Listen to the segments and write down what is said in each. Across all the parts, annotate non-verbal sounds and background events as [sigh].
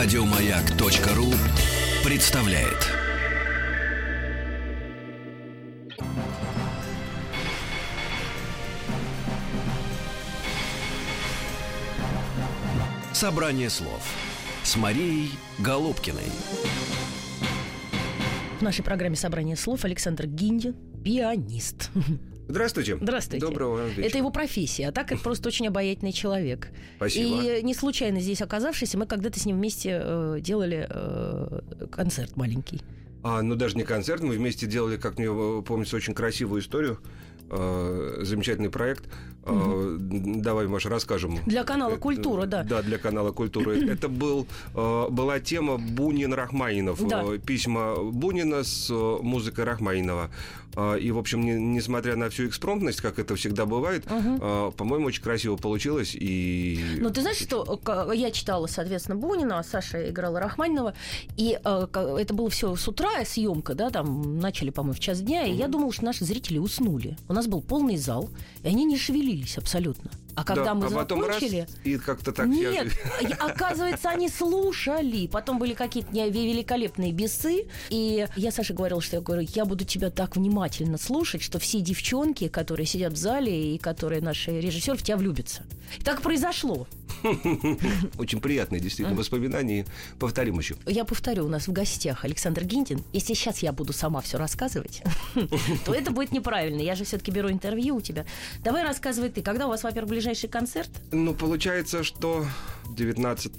Радиомаяк.ру представляет. Собрание слов с Марией Голубкиной. В нашей программе «Собрание слов» Александр Гиндин, пианист. [laughs] Здравствуйте. Здравствуйте. Доброго вам вечера. Это его профессия, а так это просто очень обаятельный человек. Спасибо. И не случайно здесь оказавшись, мы когда-то с ним вместе э, делали э, концерт маленький. А, ну даже не концерт, мы вместе делали, как мне э, помнится, очень красивую историю. Э, замечательный проект. Э, Давай, Маша, расскажем. Для канала «Культура», да. Да, для канала «Культура». [clears throat] Это был, э, была тема Бунин-Рахманинов. Да. Э, Письма Бунина с э, музыкой Рахманинова. Э, И, в общем, не- несмотря на всю экспромтность, как это всегда бывает, э, по-моему, очень красиво получилось. И... Ну, ты знаешь, что я читала, соответственно, Бунина, а Саша играла Рахманинова, и э, это было все с утра, съемка, да, там начали, по-моему, в час дня, и я думала, что наши зрители уснули. У нас был полный зал, и они не шевелились абсолютно. А когда Да, мы а потом раз, закончили... и как-то так... я- Нет, и, оказывается, они слушали. Потом были какие-то великолепные бесы. И я Саше говорила, что я говорю, я буду тебя так внимательно слушать, что все девчонки, которые сидят в зале и которые наши режиссеры, в тебя влюбятся. И так произошло. [laughs] Очень приятные, действительно, воспоминания. Повторим еще. Я повторю, у нас в гостях Александр Гинтин. Если сейчас я буду сама все рассказывать, [laughs] то это будет неправильно. Я же все-таки беру интервью у тебя. Давай рассказывай ты. Когда у вас, во-первых, ближайший концерт? Ну, получается, что 19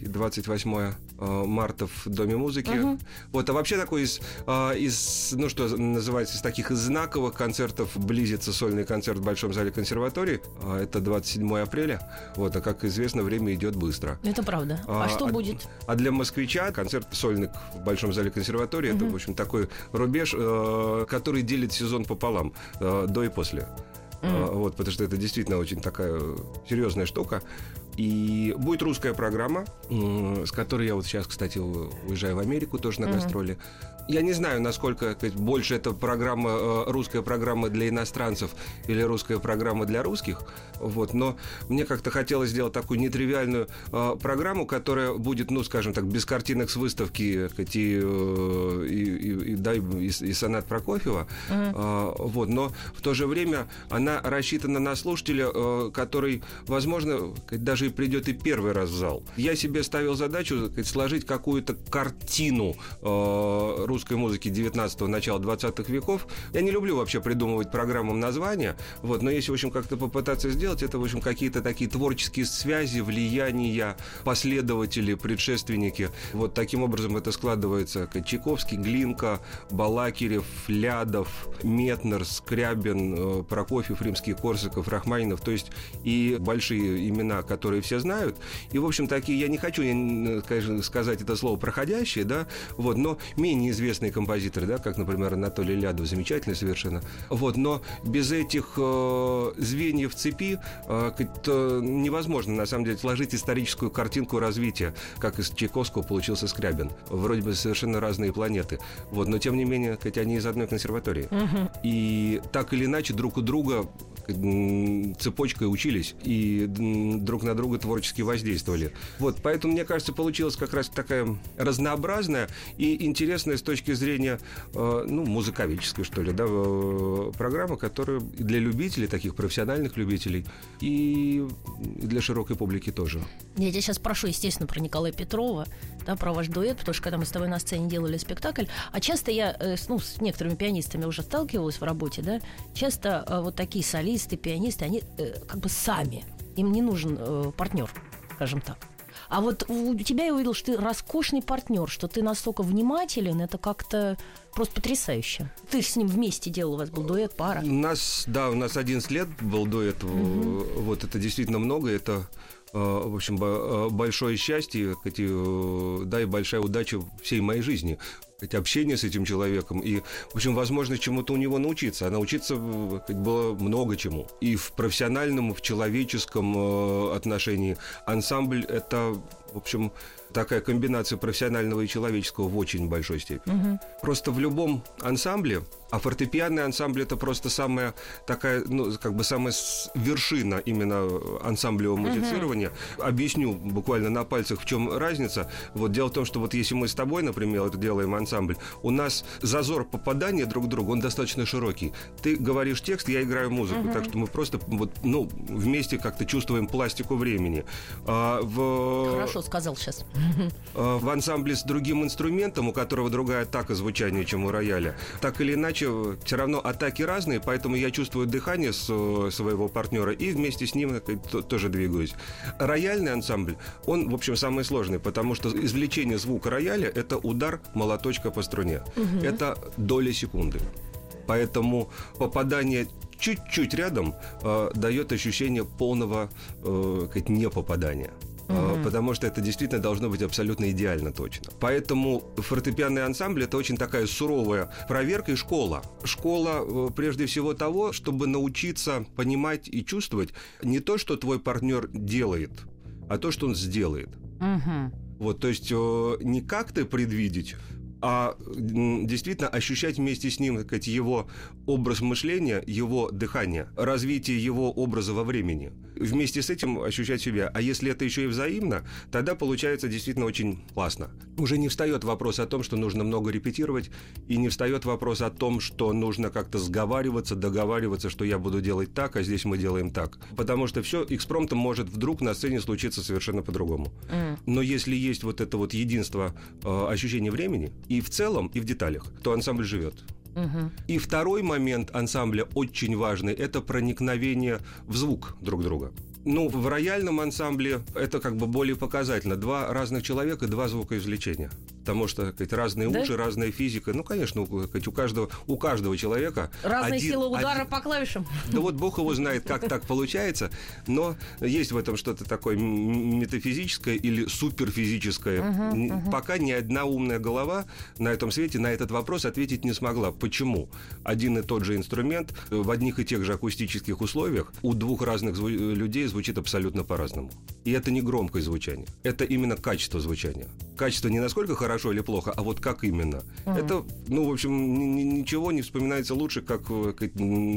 и 28 э, марта в Доме музыки. Вот, а вообще такой из, э, из, ну, что называется, из таких знаковых концертов близится сольный концерт в Большом зале консерватории. А, Это 27 апреля. Вот, а как известно, время идет быстро. Это правда. А, что будет? А для москвича концерт сольник в Большом зале консерватории это, в общем, такой рубеж, э, который делит сезон пополам, э, до и после. Э, Вот, потому что это действительно очень такая э, серьезная штука. И будет русская программа, с которой я вот сейчас, кстати, уезжаю в Америку тоже на гастроли. Я не знаю, насколько сказать, больше это программа, э, русская программа для иностранцев или русская программа для русских. Вот, но мне как-то хотелось сделать такую нетривиальную э, программу, которая будет, ну, скажем так, без картинок с выставки так сказать, и, э, и, и- и, и, сонат Прокофьева. Э, вот, но в то же время она рассчитана на слушателя, э, который, возможно, даже и придет и первый раз в зал. Я себе ставил задачу сказать, сложить какую-то картину э, русской музыки 19-го, начала 20-х веков. Я не люблю вообще придумывать программам названия, вот, но если, в общем, как-то попытаться сделать, это, в общем, какие-то такие творческие связи, влияния, последователи, предшественники. Вот таким образом это складывается. Чайковский, Глинка, Балакирев, Лядов, Метнер, Скрябин, э, Прокофьев, Римский, Корсаков, Рахманинов. То есть и большие имена, которые все знают. И, в общем, такие, я не хочу, конечно, сказать это слово проходящие, да, вот, но менее известные композиторы, да, как, например, Анатолий Лядов, замечательный совершенно. Вот, но без этих э, звеньев цепи э, невозможно, на самом деле, сложить историческую картинку развития, как из Чайковского получился Скрябин. Вроде бы совершенно разные планеты. Вот, но, тем не менее, сказать, они из одной консерватории. И так или иначе друг у друга цепочкой учились и друг на друга творчески воздействовали. Вот, поэтому, мне кажется, получилась как раз такая разнообразная и интересная с точки зрения, э, ну, музыковической, что ли, да, э, программа, которая для любителей, таких профессиональных любителей, и для широкой публики тоже. Я тебя сейчас спрошу, естественно, про Николая Петрова, да, про ваш дуэт, потому что когда мы с тобой на сцене делали спектакль, а часто я, э, ну, с некоторыми пианистами уже сталкивалась в работе, да, часто вот такие солисты, пианисты, они э, как бы сами, им не нужен э, партнер, скажем так. А вот у тебя я увидел, что ты роскошный партнер, что ты настолько внимателен, это как-то просто потрясающе. Ты ж с ним вместе делал, у вас был дуэт, пара. У нас, да, у нас 11 лет был до этого. Вот это действительно много. Это, э, в общем, э, большое счастье, э, да, и большая удача всей моей жизни. Эти общение с этим человеком и, в общем, возможность чему-то у него научиться. А научиться было много чему. И в профессиональном, в человеческом э, отношении ансамбль – это В общем, такая комбинация профессионального и человеческого в очень большой степени. Угу. Просто в любом ансамбле, а фортепианный ансамбль это просто самая такая, ну, как бы самая вершина именно ансамблевого музицирования. Угу. Объясню буквально на пальцах, в чем разница. Вот дело в том, что вот если мы с тобой, например, это делаем ансамбль, у нас зазор попадания друг к другу, он достаточно широкий. Ты говоришь текст, я играю музыку, угу. так что мы просто вот, ну, вместе как-то чувствуем пластику времени. А, в... Хорошо сказал сейчас. А, в ансамбле с другим инструментом, у которого другая атака звучания, чем у рояля, так или иначе, все равно атаки разные, поэтому я чувствую дыхание своего партнера и вместе с ним тоже двигаюсь. Рояльный ансамбль, он, в общем, самый сложный, потому что извлечение звука рояля – это удар молоточка по струне. Угу. Это доля секунды. Поэтому попадание чуть-чуть рядом э, дает ощущение полного э, непопадания mm-hmm. потому что это действительно должно быть абсолютно идеально точно. Поэтому фортепианный ансамбль это очень такая суровая проверка и школа. Школа э, прежде всего того, чтобы научиться понимать и чувствовать не то, что твой партнер делает, а то, что он сделает. Mm-hmm. Вот, то есть э, не как ты предвидеть, а действительно ощущать вместе с ним так сказать, его образ мышления, его дыхание, развитие его образа во времени. Вместе с этим ощущать себя. А если это еще и взаимно, тогда получается действительно очень классно. Уже не встает вопрос о том, что нужно много репетировать, и не встает вопрос о том, что нужно как-то сговариваться, договариваться, что я буду делать так, а здесь мы делаем так. Потому что все экспромтом может вдруг на сцене случиться совершенно по-другому. Mm. Но если есть вот это вот единство э, ощущения времени, и в целом, и в деталях, то ансамбль живет. Угу. И второй момент ансамбля очень важный – это проникновение в звук друг друга. Ну, в рояльном ансамбле это как бы более показательно. Два разных человека, два звукоизвлечения потому что сказать, разные да? уши, разная физика. Ну, конечно, сказать, у каждого, у каждого человека... Разная один, сила удара один... по клавишам. Да вот Бог его знает, как так получается, но есть в этом что-то такое метафизическое или суперфизическое. Угу, угу. Пока ни одна умная голова на этом свете на этот вопрос ответить не смогла. Почему? Один и тот же инструмент в одних и тех же акустических условиях у двух разных зву- людей звучит абсолютно по-разному. И это не громкое звучание, это именно качество звучания. Качество не насколько хорошо, хорошо или плохо, а вот как именно. Mm. Это, ну, в общем, ничего не вспоминается лучше, как, э, как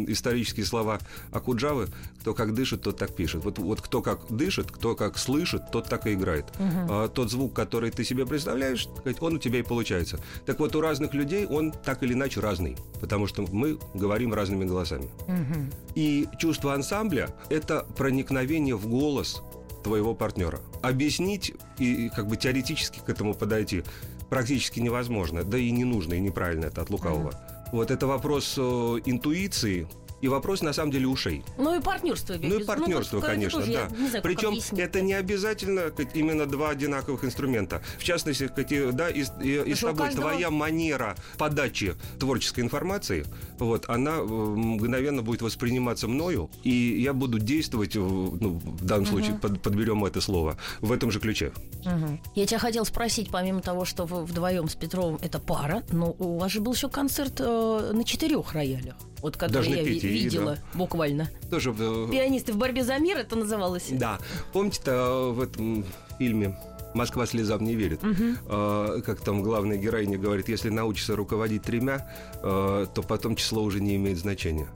исторические слова Акуджавы. Кто как дышит, тот так пишет. Вот, вот кто как дышит, кто как слышит, тот так и играет. Mm-hmm. А, тот звук, который ты себе представляешь, он у тебя и получается. Так вот, у разных людей он так или иначе разный, потому что мы говорим разными голосами. Mm-hmm. И чувство ансамбля – это проникновение в голос твоего партнера. Объяснить и как бы теоретически к этому подойти практически невозможно, да и не нужно, и неправильно это от лукавого. Mm-hmm. Вот это вопрос э, интуиции, и вопрос, на самом деле, ушей. Ну и партнерство. Ну и партнерство, ну, конечно, тоже, да. Знаю, Причем это не обязательно именно два одинаковых инструмента. В частности, да, и, и, и с тобой каждого... твоя манера подачи творческой информации, вот, она э, мгновенно будет восприниматься мною, и я буду действовать, ну, в данном угу. случае под, подберем это слово, в этом же ключе. Угу. Я тебя хотел спросить, помимо того, что вы вдвоем с Петровым это пара, но у вас же был еще концерт э, на четырех роялях вот который Даже я пяти, видела буквально. Тоже в... Пианисты в борьбе за мир это называлось. Да. Помните-то в этом фильме Москва слезам не верит. Угу. Uh как там главная героиня говорит, если научишься руководить тремя, uh, то потом число уже не имеет значения.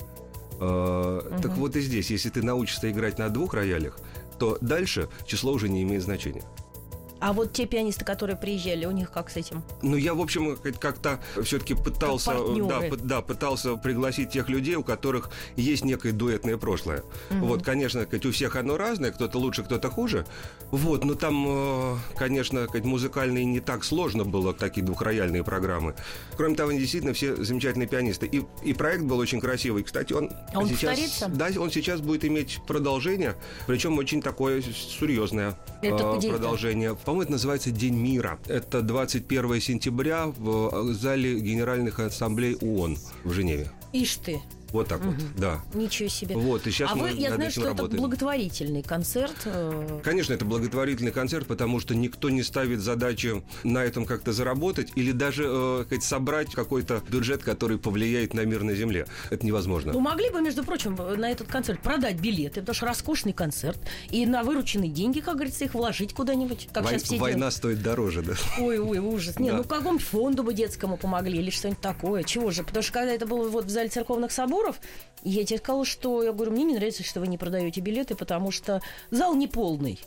Uh, угу. Так вот и здесь, если ты научишься играть на двух роялях, то дальше число уже не имеет значения. А вот те пианисты, которые приезжали, у них как с этим? Ну, я, в общем, как-то все-таки пытался, да, да, пытался пригласить тех людей, у которых есть некое дуэтное прошлое. Угу. Вот, конечно, у всех оно разное, кто-то лучше, кто-то хуже. Вот, но там, э, конечно, музыкально не так сложно было, такие двухрояльные программы. Кроме того, они действительно все замечательные пианисты. И, и проект был очень красивый. Кстати, он, а он сейчас... Повторится? Да, он сейчас будет иметь продолжение, причем очень такое серьезное Это э, продолжение. По-моему, это называется День мира. Это 21 сентября в зале Генеральных ассамблей ООН в Женеве. Ишь ты. Вот так вот, да. Ничего себе. Вот, и сейчас а мы вы, я над знаю, этим что работаем. это благотворительный концерт. э, Конечно, это благотворительный концерт, потому что никто не ставит задачи на этом как-то заработать или даже э, сказать, собрать какой-то бюджет, который повлияет на мир на земле. Это невозможно. Ну, могли бы, между прочим, на этот концерт продать билеты, потому что роскошный концерт, и на вырученные деньги, как говорится, их вложить куда-нибудь, как Вой- сейчас все война делают. стоит дороже, да. Ой, ой, ужас. Не, Да. ну какому фонду бы детскому помогли или что-нибудь такое. Чего же? Потому что когда это было вот в зале церковных соборов, я тебе сказала, что я говорю, мне не нравится, что вы не продаете билеты, потому что зал не полный.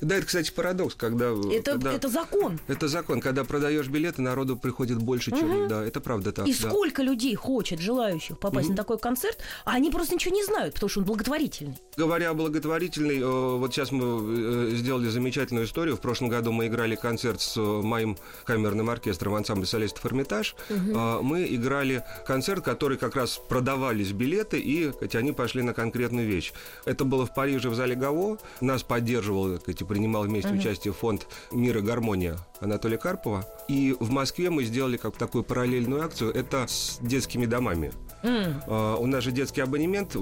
Да, это, кстати, парадокс, когда... Это, когда- это закон. Это закон. Когда продаешь билеты, народу приходит больше, чем... Да, это правда так. И да. сколько людей хочет, желающих попасть на такой концерт, а они просто ничего не знают, потому что он благотворительный. Говоря о благотворительной, э, вот сейчас мы э, сделали замечательную историю. В прошлом году мы играли концерт с э, моим камерным оркестром ансамбля солистов «Эрмитаж». Э, Мы играли концерт, который как раз продавались билеты, и хотя они пошли на конкретную вещь. Это было в Париже в зале ГАО. Нас поддерживал, кстати, принимал вместе участие фонд «Мир и гармония» Анатолия Карпова. И в Москве мы сделали как такую параллельную акцию. Это с детскими домами. А, У нас же детский абонемент э,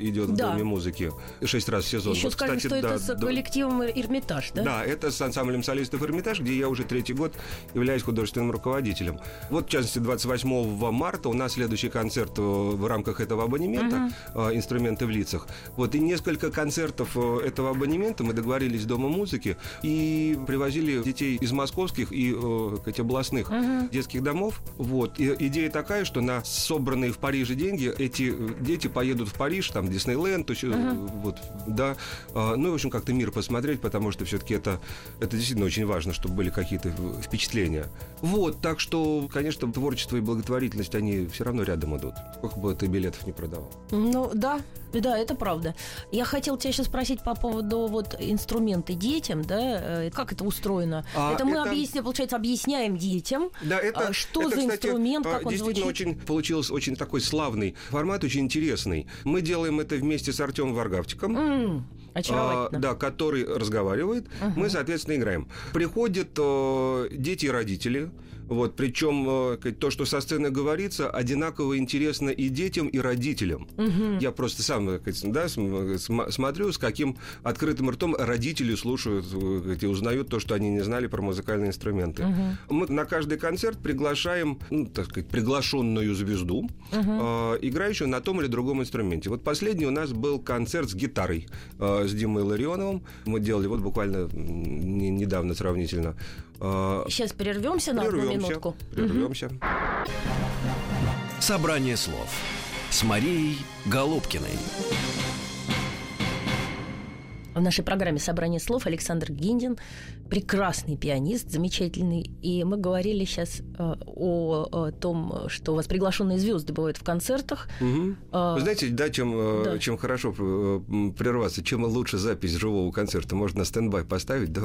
идет в Да. Доме музыки шесть раз в сезон. Еще Вот, скажем, кстати, что да, это с коллективом Эрмитаж, да? Да, это с ансамблем солистов «Эрмитаж», где я уже третий год являюсь художественным руководителем. Вот, в частности, 28 марта у нас следующий концерт э, в рамках этого абонемента э, «Инструменты в лицах». Вот, и несколько концертов этого абонемента мы договорились с Домом музыки и привозили детей из московских и э, областных детских домов. Вот. И идея такая, что на собранные в Париже деньги эти э, дети поедут в Париж, там, Диснейленд, то есть, э, вот, да. А, Ну, и, в общем, как-то мир посмотреть, потому что все-таки это, это действительно очень важно, чтобы были какие-то э, впечатления. Вот, так что, конечно, творчество и благотворительность, они все равно рядом идут. Сколько бы ты билетов не продавал. Ну, да, да, это правда. Я хотел тебя сейчас спросить по поводу вот инструменты детям, да, как это устроено? А, это мы это- объясняем, получается, объясняем детям. Да, это, А что это, за кстати, инструмент, а, как он звучит? очень получился очень такой славный формат, очень интересный. Мы делаем это вместе с Артемом Варгавчиком. М, А, да, который разговаривает, мы, соответственно, играем. Приходят э, дети и родители. Вот, причем э, то, что со сцены говорится, одинаково интересно и детям, и родителям. Я просто сам э, да, см- смотрю, с каким открытым ртом родители слушают э, и узнают то, что они не знали про музыкальные инструменты. Мы на каждый концерт приглашаем, ну, так сказать, приглашенную звезду, э, играющую на том или другом инструменте. Вот последний у нас был концерт с гитарой э, с Димой Ларионовым. Мы делали вот буквально недавно сравнительно. Э, Сейчас прервемся на одну Прервемся. минутку. Прервемся. Собрание слов с Марией Голубкиной. В нашей программе «Собрание слов» Александр Гиндин, прекрасный пианист, замечательный. И мы говорили сейчас э, о, о том, что у вас приглашенные звезды бывают в концертах. Мгм. А, Вы знаете, да, чем, э, да. чем хорошо э, прерваться, чем лучше запись живого концерта можно на стендбай поставить, да,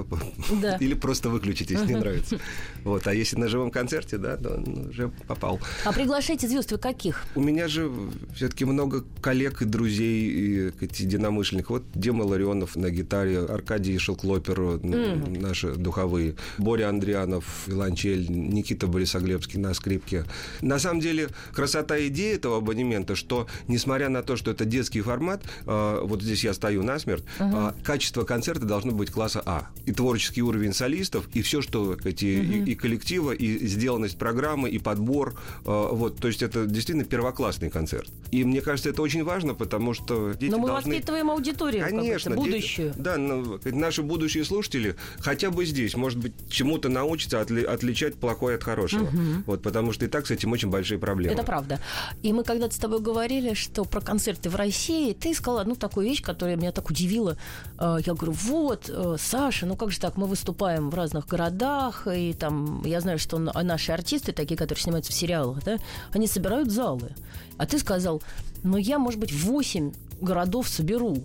Да. [laughs] или просто выключить, если не нравится. Вот, а если на живом концерте, да, то уже попал. А приглашаете звезд вы каких? У меня же все-таки много коллег и друзей, и единомышленников. Вот Дима Ларионов на гитаре, Аркадий Шелклопер, н- наши духовые, Боря Андрианов, виолончель, Никита Борисоглебский на скрипке. На самом деле, красота идеи этого абонемента, что, несмотря на то, что это детский формат, э, вот здесь я стою насмерть, э, качество концерта должно быть класса А. И творческий уровень солистов, и все, что эти, и, и коллектива, и сделанность программы, и подбор. э, вот, то есть это действительно первоклассный концерт. И мне кажется, это очень важно, потому что дети Но мы должны... воспитываем аудиторию, Конечно, дети- будущую. да, ну, наши будущие слушатели хотя бы здесь, может быть, чему-то научатся отли- отличать плохое от хорошего. Вот, потому что и так с этим очень большие проблемы. Это правда. И мы когда-то с тобой говорили, что про концерты в России, ты сказала одну такую вещь, которая меня так удивила. Э, Я говорю, вот, э, Саша, ну как же так, мы выступаем в разных городах, и там, я знаю, что на- наши артисты, такие, которые снимаются в сериалах, да, они собирают залы. А ты сказал, ну я, может быть, 8 городов соберу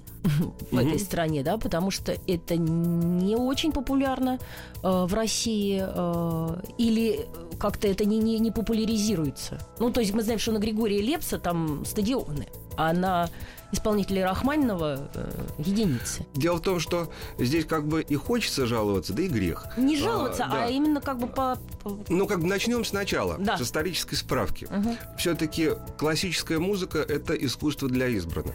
в этой стране, да, потому что это не очень популярно э, в России, э, или как-то это не, не, не популяризируется. Ну, то есть мы знаем, что на Григория Лепса там стадионы, а на исполнителей Рахманинова э, единицы. Дело в том, что здесь как бы и хочется жаловаться, да и грех. Не жаловаться, а, да. именно как бы по... Ну, как бы начнем сначала, Да. с исторической справки. Мгм. Все-таки классическая музыка — это искусство для избранных.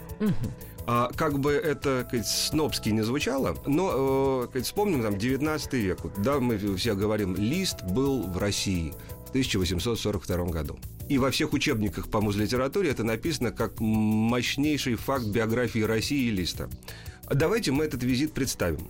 А как бы это, как снобски не звучало, но э, как сказать, вспомним там 19 век. Вот, Да, мы все говорим, Лист был в России 1842 году. И во всех учебниках по музлитературе это написано как мощнейший факт биографии России и Листа. Давайте мы этот визит представим.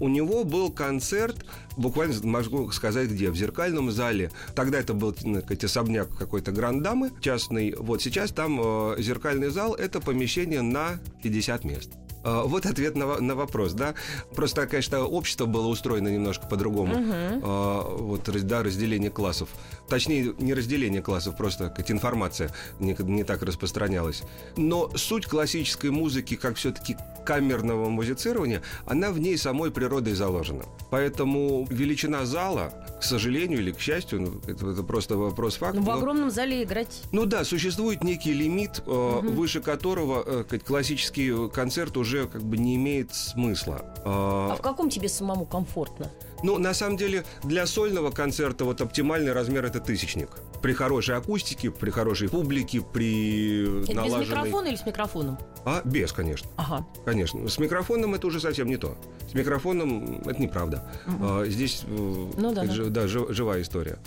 У него был концерт, буквально могу сказать где, в зеркальном зале. Тогда это был сказать, особняк какой-то грандамы частный. Вот сейчас там э, зеркальный зал – это помещение на 50 мест. Э, Вот ответ на, на вопрос, да. Просто, конечно, общество было устроено немножко по-другому. Э, Вот, да, разделение классов. Точнее, не разделение классов, просто как информация не, не так распространялась. Но суть классической музыки, как все-таки камерного музицирования, она в ней самой природой заложена. Поэтому величина зала, к сожалению или к счастью, ну, это, это просто вопрос факта. Ну, в но- огромном зале играть ну да, существует некий лимит, э, выше которого э, классический концерт уже как бы не имеет смысла. Э, А в каком тебе самому комфортно? Ну, на самом деле, для сольного концерта вот оптимальный размер это тысячник. При хорошей акустике, при хорошей публике, при Это без налаженной... микрофона или с микрофоном? А, без, конечно. Ага. Конечно. С микрофоном это уже совсем не то. С микрофоном это неправда. А, здесь э, Ну да, это да. да, жи- живая история.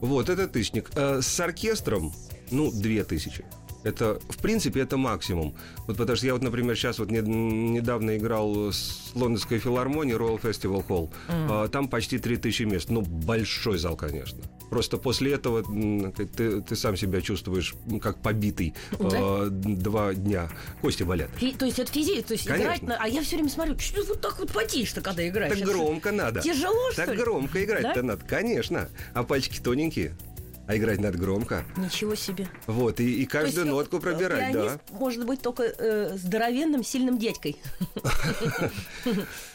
Вот, это тысячник. А с оркестром, ну, две тысячи. Это, в принципе, это максимум. Вот потому что я вот, например, сейчас вот не- недавно играл с лондонской филармонией Royal Festival Hall. А, там почти 3000 мест. Ну, большой зал, конечно. Просто после этого ты, ты сам себя чувствуешь как побитый Да? а, два дня. Кости болят. Фи- то есть это физически, то есть Конечно. играть на... А я все время смотрю, что ты вот так вот потеешь-то, когда играешь? Так громко надо. Тяжело, что Так ли? громко играть-то Да? надо, конечно. А пальчики тоненькие. А играть надо громко. Ничего себе. Вот, и, и каждую есть, нотку э, пробирать, да. может быть только э, здоровенным, сильным дядькой. [laughs]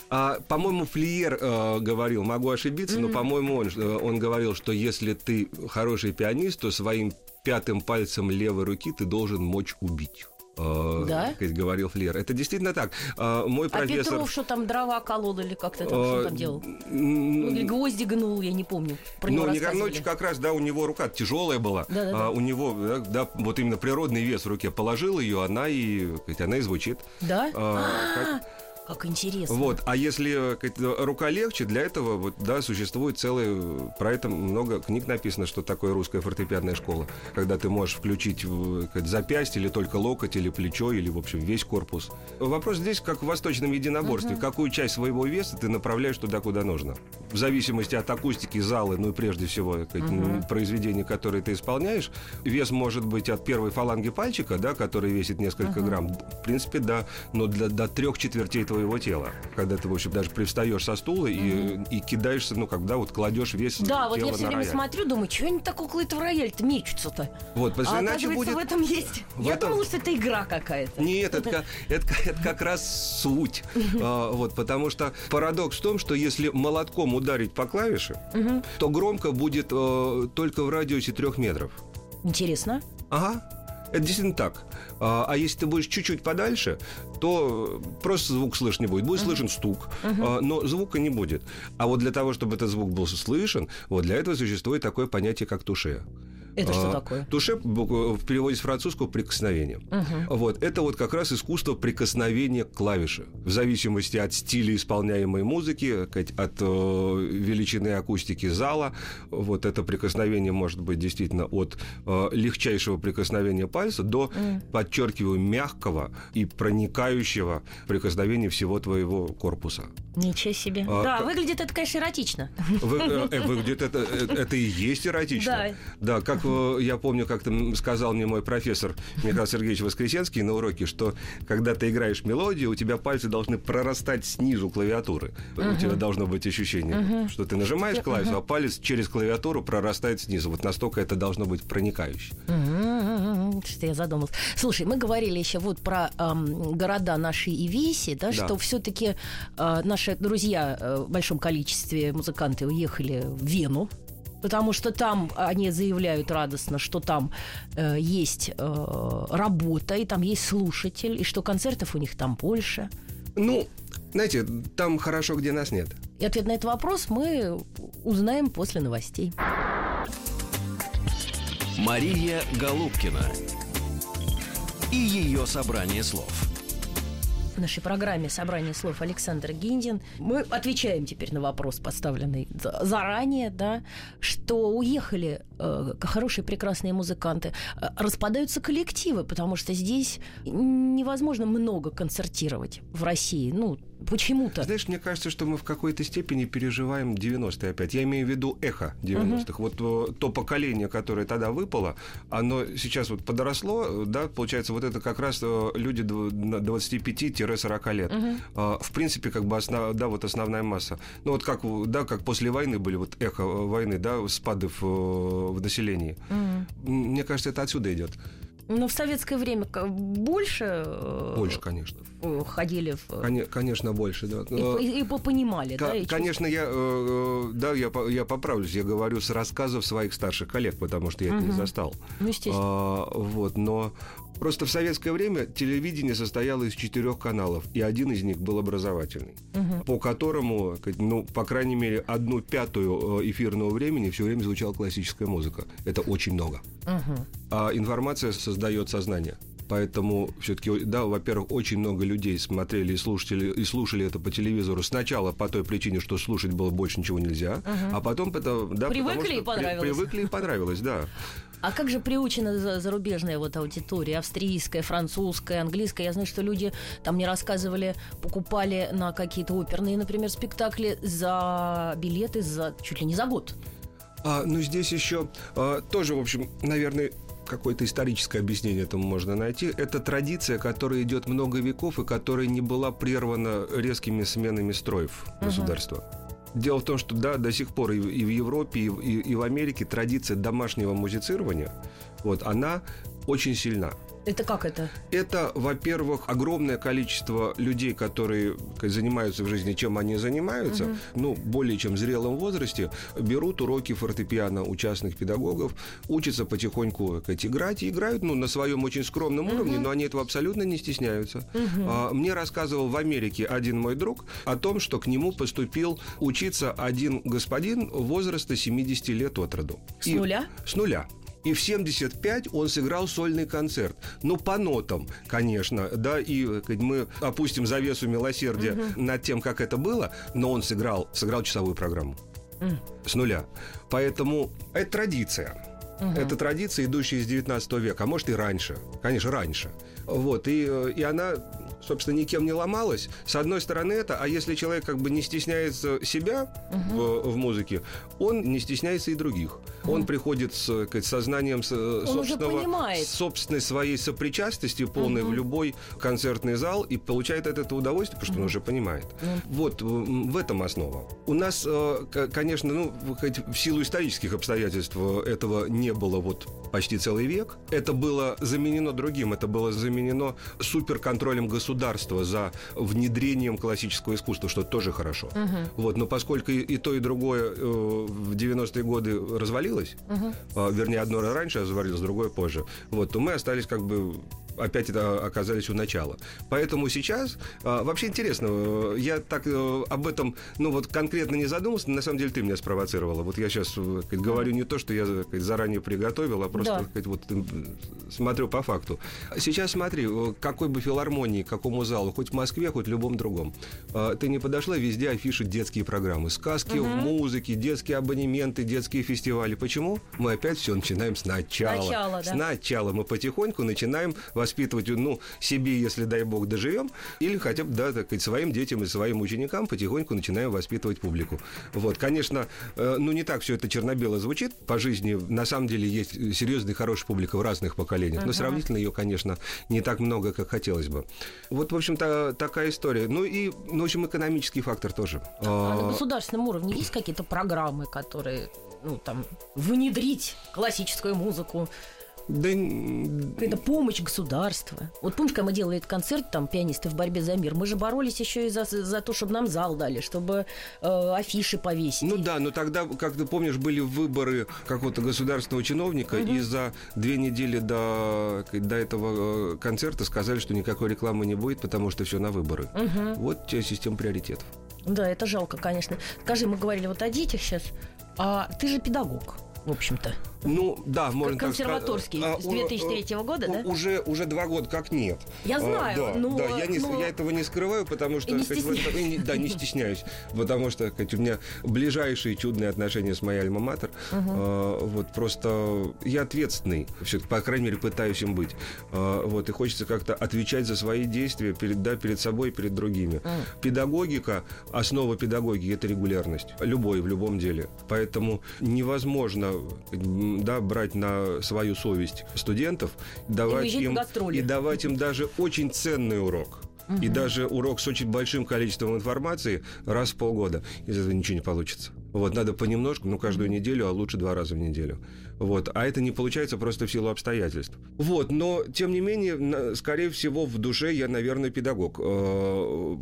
А, по-моему, Флиер э, говорил, могу ошибиться, но, по-моему, он, э, он говорил, что если ты хороший пианист, то своим пятым пальцем левой руки ты должен мочь убить. Э, Да? как говорил Флер. Это действительно так. А, мой А профессор... Петров что там, дрова колол или как-то там, что он там э, делал? Ну, или гвозди гнул, я не помню. Про ну, рассказывали. Никорнович как раз, да, у него рука тяжелая была. Да-да-да. А, у него, да, да, вот именно природный вес в руке положил ее, она и, она и звучит. Да? А, как- Как интересно. Вот, а если э, рука легче, для этого вот, да, существует целый, про это много книг написано, что такое русская фортепианная школа, когда ты можешь включить сказать, запястье или только локоть, или плечо, или, в общем, весь корпус. Вопрос здесь, как в восточном единоборстве, какую часть своего веса ты направляешь туда, куда нужно. В зависимости от акустики зала, ну и прежде всего м, произведения, которые ты исполняешь, вес может быть от первой фаланги пальчика, да, который весит несколько грамм, в принципе, да, но для, до трех четвертей твоего тела, когда ты, в общем, даже привстаешь со стула и, и кидаешься, ну, когда вот кладешь весь Да, вот я все время рояль. смотрю, думаю, что они так около этого рояля-то мечутся-то? Вот, потому что А иначе будет... в этом есть. в Я этом- думала, что это игра какая-то. Нет, это, это, ка- это как раз суть. А, вот, потому что парадокс в том, что если молотком ударить по клавише, то громко будет э, только в радиусе трех метров. Интересно. Ага. Это действительно так. А, а если ты будешь чуть-чуть подальше, то э, просто звук слышно не будет. Будет слышен стук, а, но звука не будет. А вот для того, чтобы этот звук был слышен, вот для этого существует такое понятие, как туше. Это что А, такое? Туше в переводе с французского прикосновение. Вот это вот как раз искусство прикосновения к клавише. В зависимости от стиля исполняемой музыки, от э, величины акустики зала, вот это прикосновение может быть действительно от э, легчайшего прикосновения пальца до, подчеркиваю, мягкого и проникающего прикосновения всего твоего корпуса. Ничего себе. А, да, как- выглядит это, конечно, эротично. Вы- э, э, выглядит это, это и есть эротично. Да, как э, я помню, как там сказал мне мой профессор Михаил Сергеевич Воскресенский на уроке, что когда ты играешь мелодию, у тебя пальцы должны прорастать снизу клавиатуры. У тебя должно быть ощущение, что ты нажимаешь клавишу, а палец через клавиатуру прорастает снизу. Вот настолько это должно быть проникающе. М-м-м, Что я задумалась. Слушай, мы говорили еще вот про ам, города наши и веси, да, Да. что все-таки наши друзья э, в большом количестве музыканты уехали в Вену Потому что там они заявляют радостно, что там э, есть э, работа, и там есть слушатель, и что концертов у них там больше. Ну, знаете, там хорошо, где нас нет. И ответ на этот вопрос мы узнаем после новостей. Мария Голубкина и ее собрание слов. В нашей программе «Собрание слов» Александр Гиндин. Мы отвечаем теперь на вопрос, поставленный заранее, да, что уехали э, хорошие, прекрасные музыканты. Э, распадаются коллективы, потому что здесь невозможно много концертировать в России. Ну, Почему-то. Знаешь, мне кажется, что мы в какой-то степени переживаем 90-е опять. Я имею в виду эхо 90-х. Угу. Вот э, то поколение, которое тогда выпало, оно сейчас вот подросло, да, получается, вот это как раз э, люди 25-40 лет. Угу. В принципе, как бы основ, да, вот основная масса. Ну вот как, да, как после войны были вот эхо войны, да, спады в, в населении. Угу. Мне кажется, это отсюда идет. Но в советское время больше... Э, больше, конечно. Ходили в... Конечно, больше, да. И, и, и понимали, да? И конечно, я, э, да, я, я поправлюсь, я говорю с рассказов своих старших коллег, потому что я угу. это не застал. Ну, естественно. А, вот, но Просто в советское время телевидение состояло из четырех каналов, и один из них был образовательный, угу. по которому, ну, по крайней мере, одну пятую э, эфирного времени все время звучала классическая музыка. Это очень много. Угу. А информация создает сознание. Поэтому все-таки, да, во-первых, очень много людей смотрели и слушали, и слушали это по телевизору сначала по той причине, что слушать было больше ничего нельзя, угу. а потом это, да, привыкли потому, и понравилось. При, привыкли и понравилось, да. А как же приучена зарубежная вот аудитория, австрийская, французская, английская? Я знаю, что люди там мне рассказывали, покупали на какие-то оперные, например, спектакли за билеты за чуть ли не за год. А, ну, здесь еще а, тоже, в общем, наверное, какое-то историческое объяснение этому можно найти. Это традиция, которая идет много веков и которая не была прервана резкими сменами строев uh-huh. государства. Дело в том, что да, до сих пор и, и в Европе, и, и, и в Америке традиция домашнего музицирования, вот, она очень сильна. Это как это? Это, во-первых, огромное количество людей, которые занимаются в жизни, чем они занимаются, угу. ну, более чем в зрелом возрасте, берут уроки фортепиано у частных педагогов, учатся потихоньку как, играть и играют, ну, на своем очень скромном угу. уровне, но они этого абсолютно не стесняются. Угу. А, мне рассказывал в Америке один мой друг о том, что к нему поступил учиться один господин возраста 70 лет от роду. С и, нуля? С нуля. И в 75 он сыграл сольный концерт. Ну, по нотам, конечно, да, и мы опустим завесу милосердия угу. над тем, как это было, но он сыграл, сыграл часовую программу. Mm. С нуля. Поэтому это традиция. Угу. Это традиция, идущая из 19 века, а может и раньше. Конечно, раньше. Вот, и, и она собственно, никем не ломалась. С одной стороны это, а если человек как бы не стесняется себя угу. в, в музыке, он не стесняется и других. Угу. Он приходит с как, сознанием собственного, собственной своей сопричастности полной угу. в любой концертный зал и получает от этого удовольствие, потому что угу. он уже понимает. Угу. Вот в этом основа. У нас, э, конечно, ну, в силу исторических обстоятельств э, этого не было вот почти целый век. Это было заменено другим. Это было заменено суперконтролем государства за внедрением классического искусства, что тоже хорошо. Угу. Вот, но поскольку и, и то, и другое э, в 90-е годы развалилось, угу. э, вернее, одно раньше развалилось, другое позже, вот, то мы остались как бы опять это оказались у начала. Поэтому сейчас а, вообще интересно, э, я так а, об этом, ну вот конкретно не задумался, на самом деле ты меня спровоцировала. Вот я сейчас э, говорю не то, что я заранее приготовил, а просто да. вот смотрю по факту. Сейчас смотри, какой бы филармонии, какому залу, хоть в Москве, хоть в любом другом, ты не подошла, везде афиши детские программы, сказки угу. в музыке, детские абонементы, детские фестивали. Почему? Мы опять все начинаем сначала. Сначала, да. Сначала мы потихоньку начинаем воспитывать, ну, себе, если, дай бог, доживем, или хотя бы, да, так сказать, своим детям и своим ученикам потихоньку начинаем воспитывать публику. Вот, конечно, э, ну, не так все это черно-бело звучит по жизни. На самом деле есть серьезная и хорошая публика в разных поколениях, но сравнительно ее, конечно, не так много, как хотелось бы. Вот, в общем-то, такая история. Ну и, ну, в общем, экономический фактор тоже. А на государственном уровне есть какие-то программы, которые, ну, там, внедрить классическую музыку Да, Это помощь государства. Вот помнишь, когда мы делали этот концерт, там, пианисты в борьбе за мир, мы же боролись еще и за, за то, чтобы нам зал дали, чтобы э, афиши повесить. Ну да, но тогда, как ты помнишь, были выборы какого-то государственного чиновника, угу. и за две недели до, до этого э, концерта сказали, что никакой рекламы не будет, потому что все на выборы. Угу. Вот тебе система приоритетов. Да, это жалко, конечно. Скажи, мы говорили вот о детях сейчас, а ты же педагог в общем-то. Ну, да, можно Консерваторский, так сказать. с 2003 а, года, да? Уже, уже два года как нет. Я а, знаю, а, да, но... Да, я, не, но... я этого не скрываю, потому что... И не сказать, вот, да, не стесняюсь. Потому что сказать, у меня ближайшие чудные отношения с моей альма-матер. Угу. А, вот просто я ответственный. все по крайней мере, пытаюсь им быть. А, вот, и хочется как-то отвечать за свои действия перед, да, перед собой и перед другими. Угу. Педагогика, основа педагогики – это регулярность. Любой, в любом деле. Поэтому невозможно да, брать на свою совесть студентов, давать и им, и давать им даже очень ценный урок. Угу. И даже урок с очень большим количеством информации раз в полгода. Из этого ничего не получится. Вот, надо понемножку, ну, каждую неделю, а лучше два раза в неделю. Вот, а это не получается просто в силу обстоятельств. Вот, но, тем не менее, скорее всего, в душе я, наверное, педагог. Э,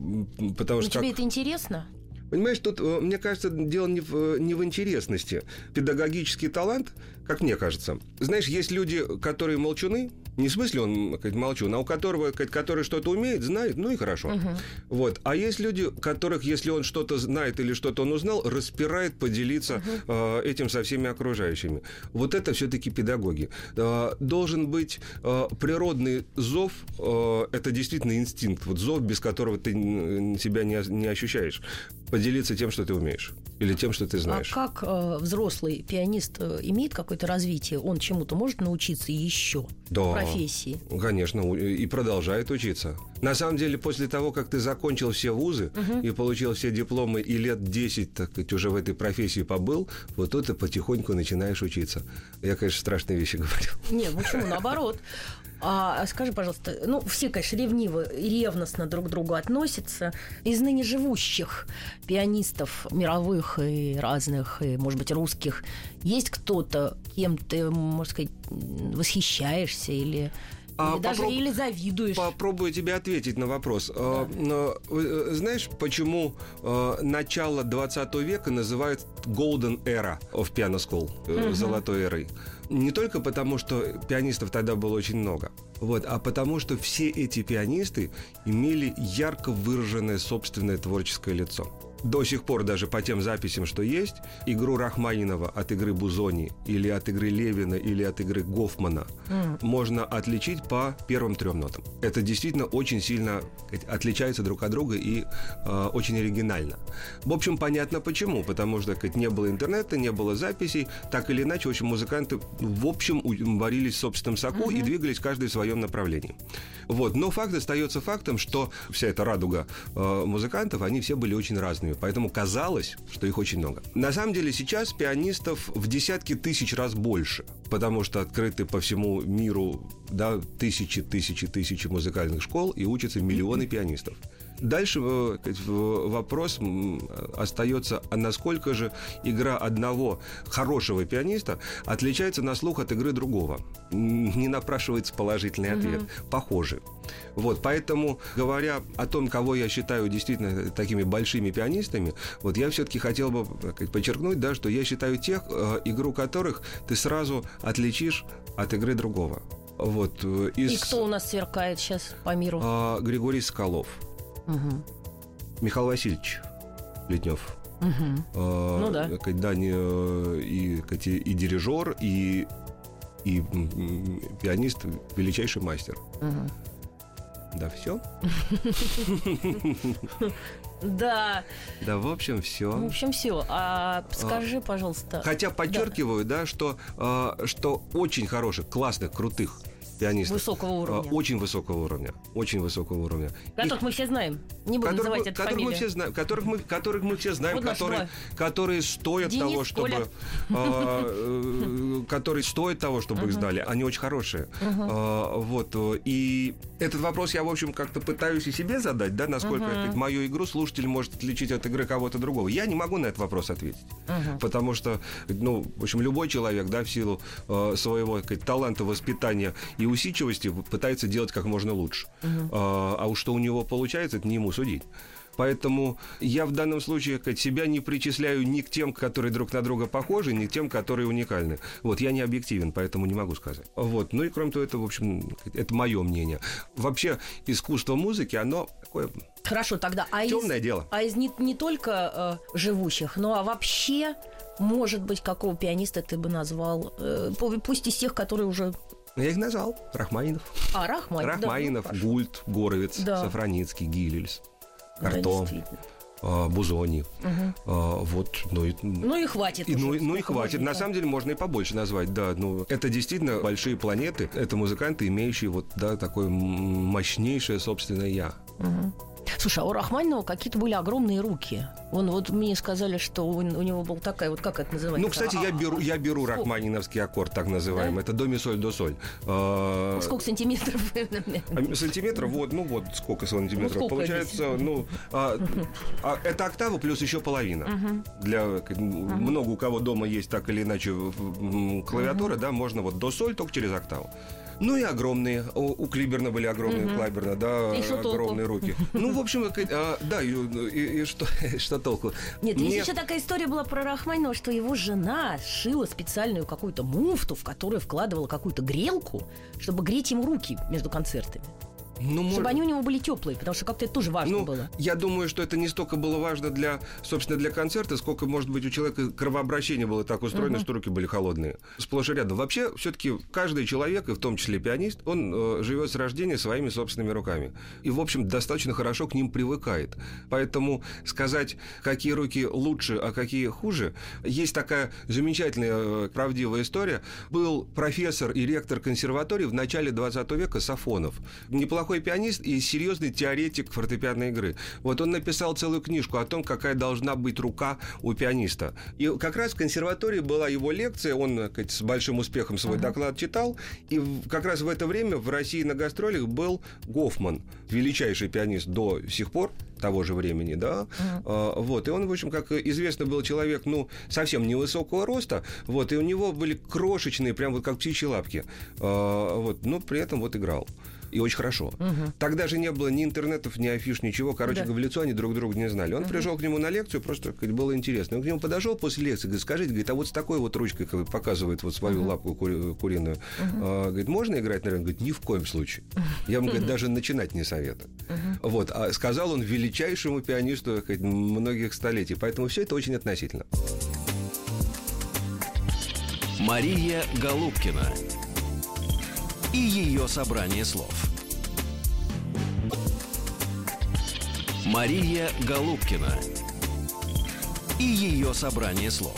потому но что... Тебе как... это интересно? Понимаешь, тут, э, мне кажется, дело не в, не в интересности. Педагогический талант, как мне кажется. Знаешь, есть люди, которые молчуны, не в смысле он сказать, молчун, а у которого, сказать, который что-то умеет, знает, ну и хорошо. Угу. Вот. А есть люди, которых, если он что-то знает или что-то он узнал, распирает поделиться угу. э, этим со всеми окружающими. Вот это все-таки педагоги. Э, должен быть э, природный зов, э, это действительно инстинкт, вот зов, без которого ты себя не, не ощущаешь. Поделиться тем, что ты умеешь. Или тем, что ты знаешь. А как э, взрослый пианист э, имеет какое-то развитие? Он чему-то может научиться еще? Да профессии. Конечно, и продолжает учиться. На самом деле, после того, как ты закончил все вузы угу. и получил все дипломы, и лет 10, так сказать, уже в этой профессии побыл, вот тут ты потихоньку начинаешь учиться. Я, конечно, страшные вещи [laughs] говорю. Нет, почему? Наоборот. А скажи, пожалуйста, ну, все, конечно, ревниво и ревностно друг к другу относятся. Из ныне живущих пианистов мировых и разных, и, может быть, русских, есть кто-то, кем ты, можно сказать, восхищаешься или а, или даже попроб... или завидуешь. Попробую тебе ответить на вопрос. Да. А, знаешь, почему начало 20 века называют Golden Era of Piano School, угу. золотой эрой? Не только потому, что пианистов тогда было очень много, вот, а потому что все эти пианисты имели ярко выраженное собственное творческое лицо до сих пор даже по тем записям, что есть, игру Рахманинова от игры Бузони или от игры Левина или от игры Гофмана mm. можно отличить по первым трем нотам. Это действительно очень сильно отличается друг от друга и э, очень оригинально. В общем, понятно почему. Потому что сказать, не было интернета, не было записей. Так или иначе, в общем, музыканты в общем варились в собственном соку mm-hmm. и двигались каждый в своем направлении. Вот. Но факт остается фактом, что вся эта радуга э, музыкантов, они все были очень разными поэтому казалось, что их очень много. На самом деле сейчас пианистов в десятки тысяч раз больше, потому что открыты по всему миру да, тысячи, тысячи, тысячи музыкальных школ и учатся миллионы пианистов. Дальше э, вопрос остается, а насколько же игра одного хорошего пианиста отличается на слух от игры другого. Не напрашивается положительный ответ. Mm-hmm. Похоже. Вот, поэтому, говоря о том, кого я считаю действительно такими большими пианистами, вот я все-таки хотел бы подчеркнуть, да, что я считаю тех, э, игру которых ты сразу отличишь от игры другого. Вот, э, из... И кто у нас сверкает сейчас по миру? А, Григорий Скалов. Угу. Михаил Васильевич Летнев. Угу. А, ну да. Да, не, и, и дирижер, и, и пианист, величайший мастер. Угу. Да, все. Да. Да, в общем, все. В общем, все. А скажи, пожалуйста. Хотя подчеркиваю, да, что, а, что очень хороших, классных, крутых пианистов. Высокого уровня. Очень высокого уровня. Очень высокого уровня. Которых мы все знаем. Не буду называть мы, эту которых мы фамилию. все знаем, которых мы, которых мы все знаем, Вот которые, которые стоят Денис, того, чтобы, а, э, которые стоят того, чтобы их сдали. Они очень хорошие. Вот э, и этот вопрос я в общем как-то пытаюсь и себе задать, да, насколько мою игру слушатель может отличить от игры кого-то другого. Я не могу на этот вопрос ответить, потому что, ну, в общем, любой человек, да, в силу э, своего таланта, воспитания и усидчивости пытается делать как можно лучше. А, а уж что у него получается, это не ему судить. Поэтому я в данном случае как, себя не причисляю ни к тем, которые друг на друга похожи, ни к тем, которые уникальны. Вот, я не объективен, поэтому не могу сказать. Вот, ну и кроме того, это, в общем, это мое мнение. Вообще, искусство музыки, оно такое Хорошо, тогда. А темное из, дело. А из не, не только э, живущих, но а вообще, может быть, какого пианиста ты бы назвал? Э, пу- пусть из тех, которые уже... Я их назвал. Рахманинов. А, Рахманинов. да, Рахманинов, ну, хорошо. Гульт, Горовец, Да. Сафраницкий, Гилельс, Да, Карто, действительно. а, Бузони. А, Вот, ну и Ну и хватит. И, ну, и- ну и хватит. можно, На да. самом деле можно и побольше назвать, да. Ну, это действительно большие планеты. Это музыканты, имеющие вот, да, такое мощнейшее собственное я. Слушай, а у Рахманинова какие-то были огромные руки. Он вот мне сказали, что у, у него был такая вот, как это называется? Ну, кстати, я беру, я беру сколько? рахманиновский аккорд, так называемый. Это до ми соль до соль. А, Сколько сантиметров? а Сантиметров, вот, ну вот сколько сантиметров. Ну, сколько Получается, ну, а, а это октава плюс еще половина. Для много у кого дома есть так или иначе клавиатура, да, можно вот до соль только через октаву. Ну и огромные. У, Клиберна были огромные, у Клайберна, да, огромные руки. Ну, в общем, а, да, [laughs] и, что, толку? Нет, есть еще такая история была про Рахманинова, что его жена шила специальную какую-то муфту, в которую вкладывала какую-то грелку, чтобы греть ему руки между концертами. Ну, может- Чтобы они у него были теплые, потому что как-то это тоже важно Ну, было. я думаю, что это не столько было важно для, собственно, для концерта, сколько, может быть, у человека кровообращение было так устроено, что руки были холодные. Сплошь и рядом. Вообще, все-таки каждый человек, и в том числе пианист, он э, живет с рождения своими собственными руками. И, в общем, достаточно хорошо к ним привыкает. Поэтому сказать, какие руки лучше, а какие хуже, есть такая замечательная, э, правдивая история. Был профессор и ректор консерватории в начале 20 века Сафонов. Неплохой пианист и серьезный теоретик фортепианной игры. Вот он написал целую книжку о том, какая должна быть рука у пианиста. И как раз в консерватории была его лекция, он сказать, с большим успехом свой доклад читал, и как раз в это время в России на гастролях был Гофман, величайший пианист до сих пор, того же времени, да, А, вот, и он, в общем, как известно, был человек, ну, совсем невысокого роста, вот, и у него были крошечные, прям вот как птичьи лапки, А, вот, но при этом вот играл. И очень хорошо. Тогда же не было ни интернетов, ни афиш, ничего. Короче, Да. в лицо они друг друга не знали. Он пришел к нему на лекцию, просто сказать, было интересно. Он к нему подошел после лекции, говорит, скажите, говорит, а вот с такой вот ручкой, как показывает вот свою лапку кури- куриную, а, говорит, можно играть, наверное? Говорит, ни в коем случае. [laughs] Я вам, говорит, даже начинать не советую. Вот, а сказал он величайшему пианисту многих столетий. Поэтому все это очень относительно. Мария Голубкина и ее собрание слов. Мария Голубкина и ее собрание слов.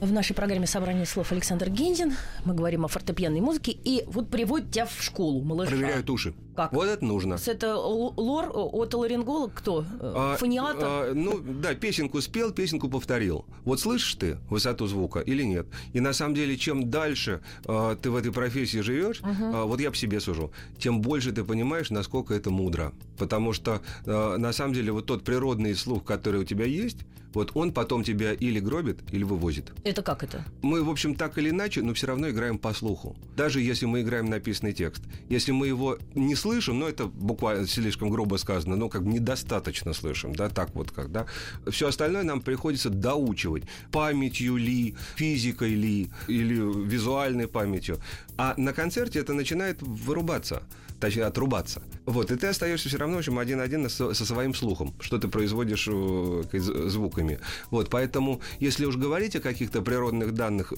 В нашей программе «Собрание слов» Александр Гензин. Мы говорим о фортепианной музыке. И вот приводят тебя в школу, малыша. Проверяют уши. Как? Вот это нужно. С Это лор, отоларинголог кто? Э, А, Фониатор? а, ну, да, песенку спел, песенку повторил. Вот слышишь ты высоту звука или нет? И на самом деле, чем дальше а, ты в этой профессии живешь, а, вот я по себе сужу, тем больше ты понимаешь, насколько это мудро. Потому что а, на самом деле вот тот природный слух, который у тебя есть, вот он потом тебя или гробит, или вывозит. Это как это? Мы, в общем, так или иначе, но все равно играем по слуху. Даже если мы играем написанный текст. Если мы его не слышим, ну, это буквально слишком грубо сказано, но как бы недостаточно слышим, да, так вот как, да. Все остальное нам приходится доучивать. Памятью ли, физикой ли, или визуальной памятью. А на концерте это начинает вырубаться точнее, отрубаться. Вот, и ты остаешься все равно, в общем, один-один со, своим слухом, что ты производишь э, звуками. Вот, поэтому, если уж говорить о каких-то природных данных,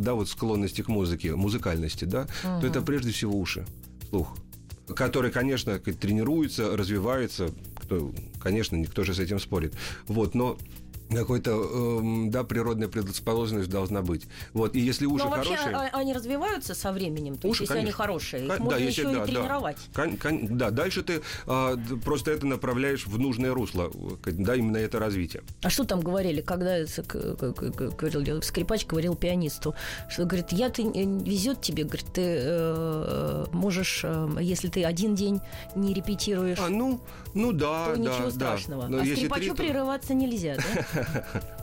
да, вот склонности к музыке, музыкальности, да, то это прежде всего уши, слух, который, конечно, тренируется, развивается, кто, конечно, никто же с этим спорит. Вот, но какой-то, эм, да, природная предрасположенность должна быть. Вот, и если уши Но вообще хорошие... они развиваются со временем, то Уши, есть, если они конечно. хорошие, их можно да, если- еще да, и да. тренировать. Кон- кон- да, дальше ты а, просто это направляешь в нужное русло, э, да, именно это развитие. А что там говорили, когда говорил, скрипач говорил пианисту, что говорит, я ты не- везет тебе, говорит, ты э, можешь, э, если ты один день не репетируешь, А, ну, ну да, то да, ничего да. страшного. Но а скрипачу три, прерываться нельзя, да? [laughs] [laughs]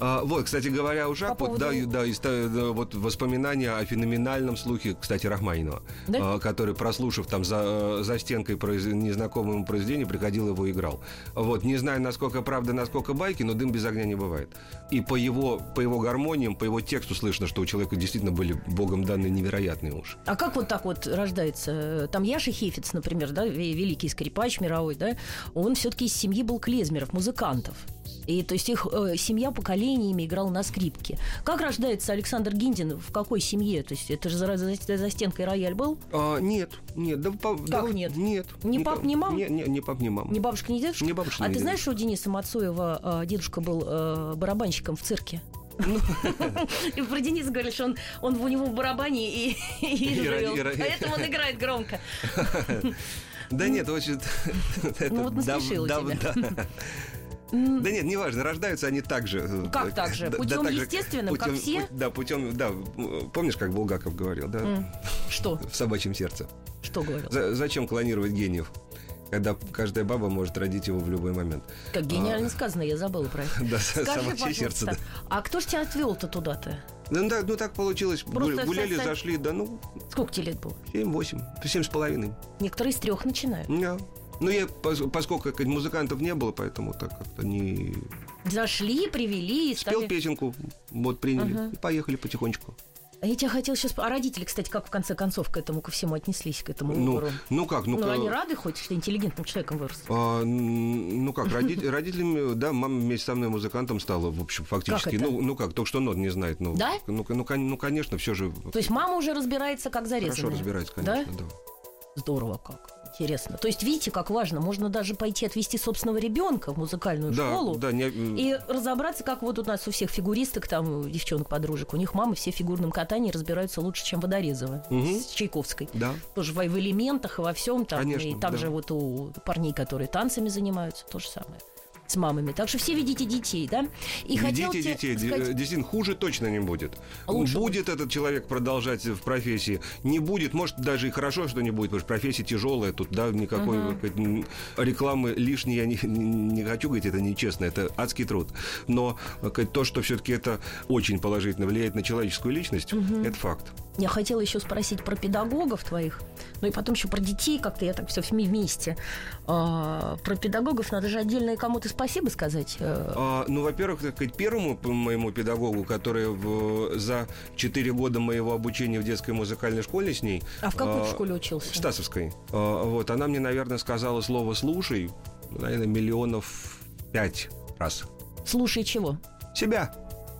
А, вот, кстати говоря, ужак, По вот, поводу- да, да, вот воспоминания о феноменальном слухе, кстати, Рахманинова, Да? а, который, прослушав там за, за стенкой произ... незнакомое ему произведение, приходил его играл. Вот, не знаю, насколько правда, насколько байки, но дым без огня не бывает. И по его, по его гармониям, по его тексту слышно, что у человека действительно были богом данные невероятные уши. А как вот так вот рождается? Там Яша Хефиц, например, да, ве- великий скрипач мировой, да, он все-таки из семьи был клезмеров, музыкантов. И то есть их э, семья поколениями играла на скрипке. Как рождается Александр Гиндин? В какой семье? То есть это же за, за- за стенкой рояль был? А, нет, нет, да, по- да, нет? Нет. Ни пап, ни мам? Не, не, не пап, ни мама. Ни бабушка, ни дедушка? Ни бабушка, а ни ты дедушка. знаешь, что у Дениса Мацуева э, дедушка был э, барабанщиком в цирке? Ну. [laughs] И про Дениса говорили, что он, он у него в барабане и, и, И живет. Поэтому он играет громко. [laughs] Да нет, очень... [laughs] Ну вот насмешила тебя. Да нет, неважно, рождаются они так же. э, Как так же? Путем так же, естественным, как все? пу- Да, путем, да. Помнишь, как Булгаков говорил, да? Что? В собачьем сердце. Что говорил? За- зачем клонировать гениев? Когда каждая баба может родить его в любой момент. Как гениально сказано, я забыла про это. [laughs] Да, собачье сердце, да. а кто ж тебя отвел-то туда-то? Ну, да, ну так получилось. Просто Гу- Гуляли, со- зашли, да, ну, Сколько тебе лет было? 7-8, 7 с половиной. Некоторые с трех начинают. Да. Ну, я, пос- поскольку как, музыкантов не было, поэтому так как-то не... Зашли, привели и Спел стали... песенку, вот приняли, Ага. и поехали потихонечку. А я тебя хотела сейчас... А родители, кстати, как в конце концов к этому, ко всему отнеслись, к этому Ну, выбору? ну как, ну, Ну, ка- они рады хоть, что интеллигентным человеком вырос? А, ну как, роди- [laughs] родителями, да, мама вместе со мной музыкантом стала, в общем, фактически. это? Ну, ну как, только что нот не знает. Ну, Да? Ну, ну, ну, конечно, все же То есть мама уже разбирается, как зарезанная? хорошо разбирается, конечно, да. Здорово как. Интересно. То есть, видите, как важно. Можно даже пойти отвести собственного ребенка в музыкальную Да, школу. да, не- И разобраться, как вот у нас у всех фигуристок, там, девчонок-подружек, у них мамы все в фигурном катании разбираются лучше, чем Водорезова Мгм. с Чайковской. да. Тоже в, в элементах и во всем там. Конечно, и также да. вот у парней, которые танцами занимаются, то же самое. С мамами. Так что все ведите детей, да? И хотел Ведите тебе детей, де- сказать- действительно, хуже точно не будет. Лучше будет этот человек продолжать в профессии, не будет, может, даже и хорошо, что не будет, потому что профессия тяжелая, тут, да, никакой м, рекламы лишней я не, не- хочу говорить, это нечестно, это адский труд. Но то, что все-таки это очень положительно влияет на человеческую личность, это факт. Я хотела еще спросить про педагогов твоих, ну и потом еще про детей как-то, я так все вместе. А, про педагогов надо же отдельно и кому-то спасибо сказать. Э, А, ну, во-первых, так сказать, первому моему педагогу, который в- за 4 года моего обучения в детской музыкальной школе с ней... А в какой а, школе учился? В Стасовской. А, Вот, она мне, наверное, сказала слово «слушай», наверное, миллионов пять раз. Слушай чего? Себя.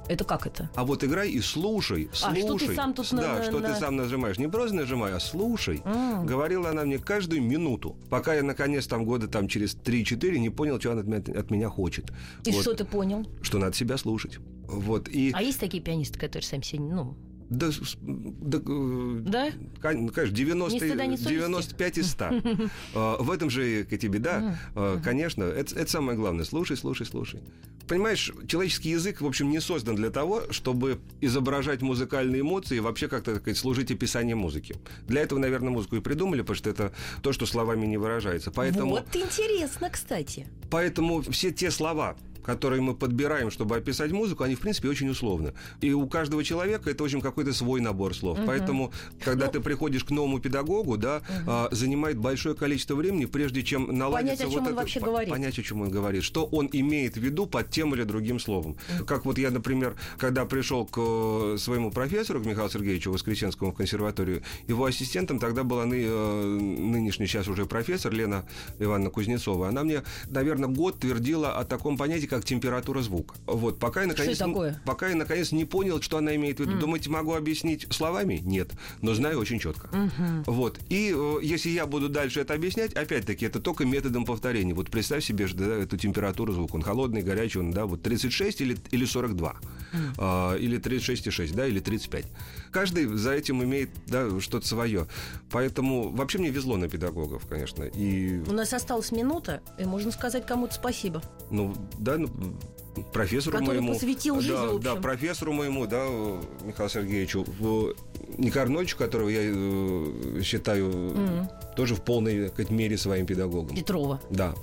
Это как это? А вот играй и слушай, А, слушай. что ты сам тут на- Да, на- что на- ты сам нажимаешь. Не просто нажимай, а слушай. М. Говорила она мне каждую минуту, пока я, наконец, там года там через 3-4 не понял, что она от меня, от меня хочет. И Вот. что ты понял? Что надо себя слушать. Вот, и... А есть такие пианисты, которые сами себе, ну, Да, да, э, да? кон- конечно, 90, Ни стыда, ни совести. 95 из 100. [laughs] А, В этом же и тебе, да, а, конечно, это, это самое главное. Слушай, слушай, слушай. Понимаешь, человеческий язык, в общем, не создан для того, чтобы изображать музыкальные эмоции и вообще как-то, так сказать, служить описанием музыки. Для этого, наверное, музыку и придумали, потому что это то, что словами не выражается. Поэтому, Вот интересно, кстати. Поэтому все те слова, которые мы подбираем, чтобы описать музыку, они, в принципе, очень условны. И у каждого человека это, в общем, какой-то свой набор слов. Поэтому, когда Ну, ты приходишь к новому педагогу, да, а, занимает большое количество времени, прежде чем наладиться Понять, о чем вот он это- вообще говорит. Понять, о чем он говорит. Что он имеет в виду под тем или другим словом. Как вот я, например, когда пришел к э, своему профессору, к Михаилу Сергеевичу Воскресенскому в консерваторию, его ассистентом тогда была ны- э, нынешний сейчас уже профессор Лена Ивановна Кузнецова. Она мне, наверное, год твердила о таком понятии, как как температура звука. Вот, пока я наконец, это такое? пока я наконец не понял, что она имеет в виду. Думаете, могу объяснить словами? Нет, но знаю очень четко. Вот. И э, если я буду дальше это объяснять, опять-таки, это только методом повторения. Вот представь себе да, эту температуру звука. Он холодный, горячий, он, да, вот 36 или, или 42. А, или 36,6, да, или 35. Каждый за этим имеет, да, что-то свое. Поэтому вообще мне везло на педагогов, конечно. И, У нас осталась минута, и можно сказать кому-то спасибо. ну, да, ну, профессору Который моему... посвятил жизнь, да, в общем. да, профессору моему, да, Михаилу Сергеевичу, Николаю Арнольдовичу, которого я э, считаю тоже в полной сказать, мере своим педагогом. Петрова. Да.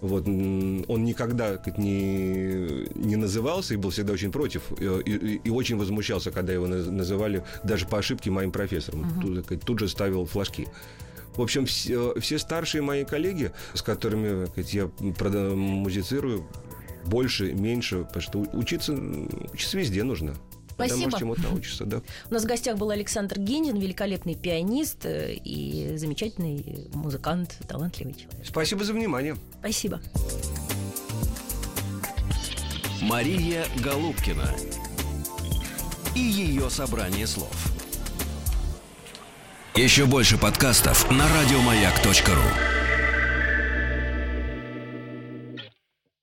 Вот м, он никогда сказать, не, не назывался и был всегда очень против. И, и- и очень возмущался, когда его наз- называли даже по ошибке моим профессором. Тут, так сказать, тут же ставил флажки. В общем, все, все старшие мои коллеги, с которыми сказать, я музицирую, больше, меньше, потому что учиться, учиться везде нужно. Спасибо. можешь чему-то научиться, да. [laughs] У нас в гостях был Александр Генин, великолепный пианист э, и замечательный музыкант, талантливый человек. Спасибо за внимание. Спасибо. Мария Голубкина и ее собрание слов. Еще больше подкастов на радиомаяк.ру.